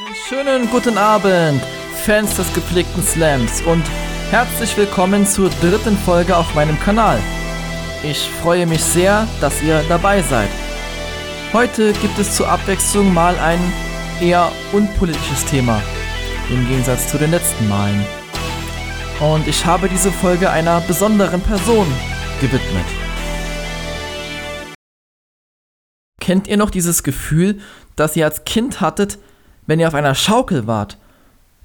Einen schönen guten Abend, Fans des gepflegten Slams und herzlich willkommen zur dritten Folge auf meinem Kanal. Ich freue mich sehr, dass ihr dabei seid. Heute gibt es zur Abwechslung mal ein eher unpolitisches Thema, im Gegensatz zu den letzten Malen. Und ich habe diese Folge einer besonderen Person gewidmet. Kennt ihr noch dieses Gefühl, das ihr als Kind hattet, wenn ihr auf einer Schaukel wart?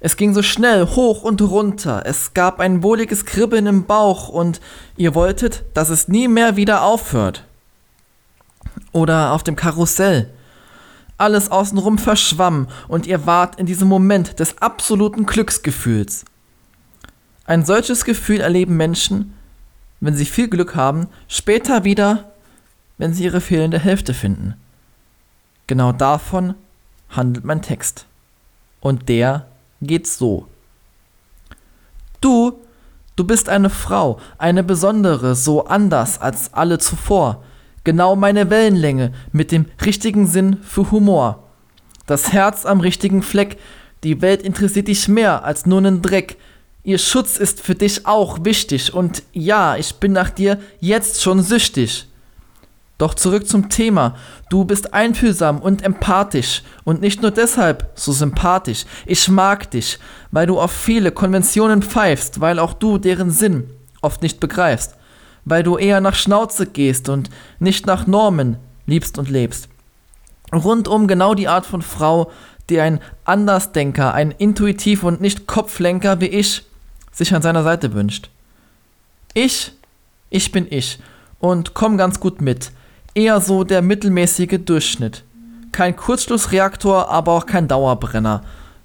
Es ging so schnell hoch und runter, es gab ein wohliges Kribbeln im Bauch und ihr wolltet, dass es nie mehr wieder aufhört. Oder auf dem Karussell. Alles außenrum verschwamm und ihr wart in diesem Moment des absoluten Glücksgefühls. Ein solches Gefühl erleben Menschen, wenn sie viel Glück haben, später wieder, wenn sie ihre fehlende Hälfte finden. Genau davon handelt mein Text. Und der geht so. Du, du bist eine Frau, eine besondere, so anders als alle zuvor. Genau meine Wellenlänge mit dem richtigen Sinn für Humor. Das Herz am richtigen Fleck, die Welt interessiert dich mehr als nur nen Dreck. Ihr Schutz ist für dich auch wichtig und ja, ich bin nach dir jetzt schon süchtig. Doch zurück zum Thema. Du bist einfühlsam und empathisch und nicht nur deshalb so sympathisch. Ich mag dich, weil du auf viele Konventionen pfeifst, weil auch du deren Sinn oft nicht begreifst, weil du eher nach Schnauze gehst und nicht nach Normen liebst und lebst. Rundum genau die Art von Frau, die ein Andersdenker, ein Intuitiv und nicht Kopflenker wie ich sich an seiner Seite wünscht. Ich, ich bin ich und komm ganz gut mit eher so der mittelmäßige Durchschnitt. Kein Kurzschlussreaktor, aber auch kein Dauerbrenner.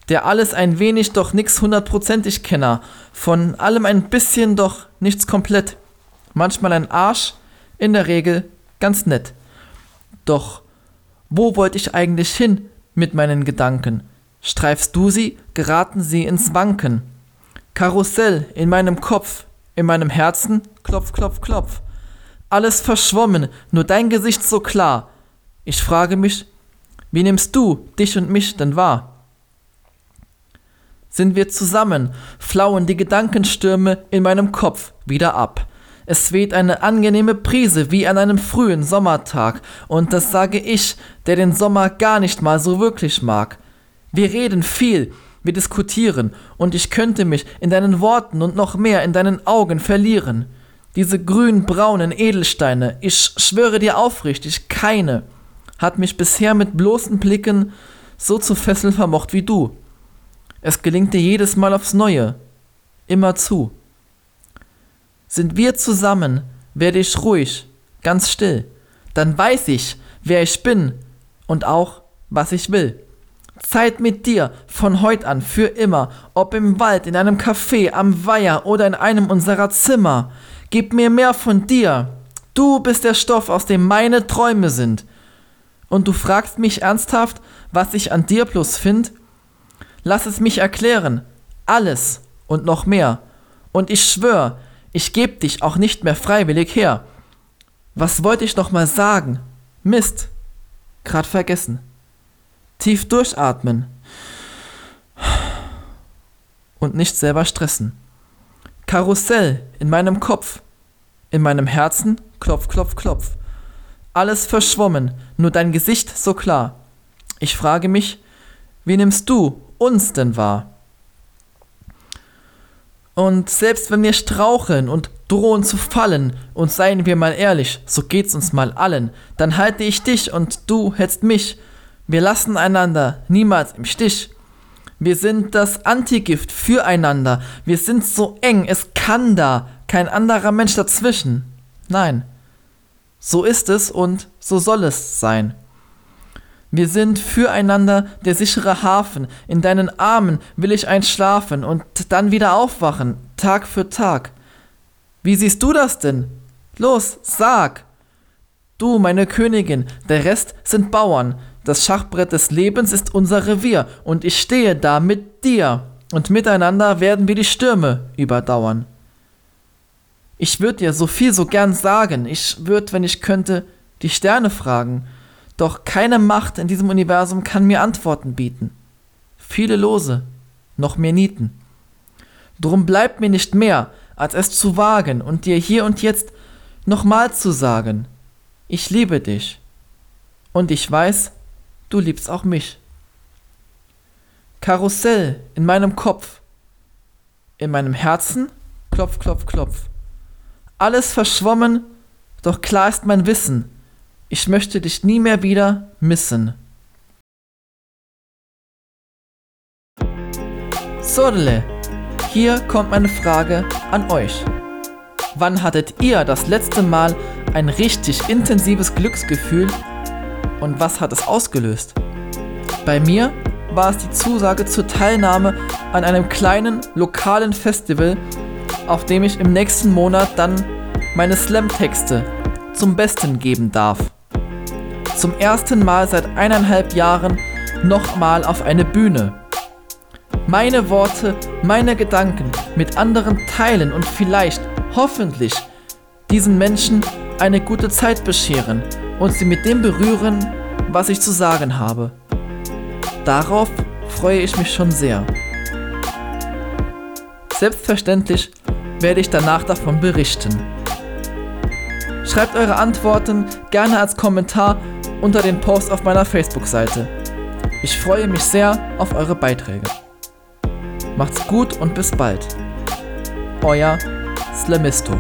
Der alles ein wenig, doch nix hundertprozentig Kenner. Von allem ein bisschen, doch nichts komplett. Manchmal ein Arsch, in der Regel ganz nett. Doch wo wollte ich eigentlich hin mit meinen Gedanken? Streifst du sie, geraten sie ins Wanken. Karussell in meinem Kopf, in meinem Herzen, klopf, klopf, klopf alles verschwommen, nur dein Gesicht so klar. Ich frage mich, wie nimmst du dich und mich denn wahr? Sind wir zusammen, flauen die Gedankenstürme in meinem Kopf wieder ab. Es weht eine angenehme Prise wie an einem frühen Sommertag, und das sage ich, der den Sommer gar nicht mal so wirklich mag. Wir reden viel, wir diskutieren, und ich könnte mich in deinen Worten und noch mehr in deinen Augen verlieren. Diese grün-braunen Edelsteine, ich schwöre dir aufrichtig, keine hat mich bisher mit bloßen Blicken so zu fesseln vermocht wie du. Es gelingt dir jedes Mal aufs Neue, immer zu. Sind wir zusammen, werde ich ruhig, ganz still, dann weiß ich, wer ich bin und auch, was ich will. Zeit mit dir, von heut an, für immer, ob im Wald, in einem Café, am Weiher oder in einem unserer Zimmer. Gib mir mehr von dir. Du bist der Stoff, aus dem meine Träume sind. Und du fragst mich ernsthaft, was ich an dir bloß find? Lass es mich erklären. Alles und noch mehr. Und ich schwör, ich geb dich auch nicht mehr freiwillig her. Was wollte ich noch mal sagen? Mist. Grad vergessen. Tief durchatmen. Und nicht selber stressen. Karussell in meinem Kopf, in meinem Herzen, klopf, klopf, klopf. Alles verschwommen, nur dein Gesicht so klar. Ich frage mich, wie nimmst du uns denn wahr? Und selbst wenn wir straucheln und drohen zu fallen, und seien wir mal ehrlich, so geht's uns mal allen, dann halte ich dich und du hältst mich. Wir lassen einander niemals im Stich. Wir sind das Antigift füreinander. Wir sind so eng. Es kann da kein anderer Mensch dazwischen. Nein. So ist es und so soll es sein. Wir sind füreinander der sichere Hafen. In deinen Armen will ich einschlafen und dann wieder aufwachen, Tag für Tag. Wie siehst du das denn? Los, sag! Du, meine Königin, der Rest sind Bauern. Das Schachbrett des Lebens ist unser Revier und ich stehe da mit dir und miteinander werden wir die Stürme überdauern. Ich würde dir so viel so gern sagen, ich würde, wenn ich könnte, die Sterne fragen, doch keine Macht in diesem Universum kann mir Antworten bieten. viele Lose, noch mehr Nieten. Drum bleibt mir nicht mehr, als es zu wagen und dir hier und jetzt nochmal zu sagen, ich liebe dich. Und ich weiß, du liebst auch mich. Karussell in meinem Kopf, in meinem Herzen, klopf, klopf, klopf. Alles verschwommen, doch klar ist mein Wissen, ich möchte dich nie mehr wieder missen. Sodele, hier kommt meine Frage an euch. Wann hattet ihr das letzte Mal ein richtig intensives Glücksgefühl und was hat es ausgelöst? Bei mir war es die Zusage zur Teilnahme an einem kleinen lokalen Festival, auf dem ich im nächsten Monat dann meine Slam-Texte zum Besten geben darf. Zum ersten Mal seit eineinhalb Jahren nochmal auf eine Bühne. Meine Worte, meine Gedanken mit anderen teilen und vielleicht, hoffentlich, diesen Menschen eine gute Zeit bescheren und sie mit dem berühren, was ich zu sagen habe. Darauf freue ich mich schon sehr. Selbstverständlich werde ich danach davon berichten. Schreibt eure Antworten gerne als Kommentar unter den Post auf meiner Facebook-Seite. Ich freue mich sehr auf eure Beiträge. Macht's gut und bis bald. Euer Slamisto.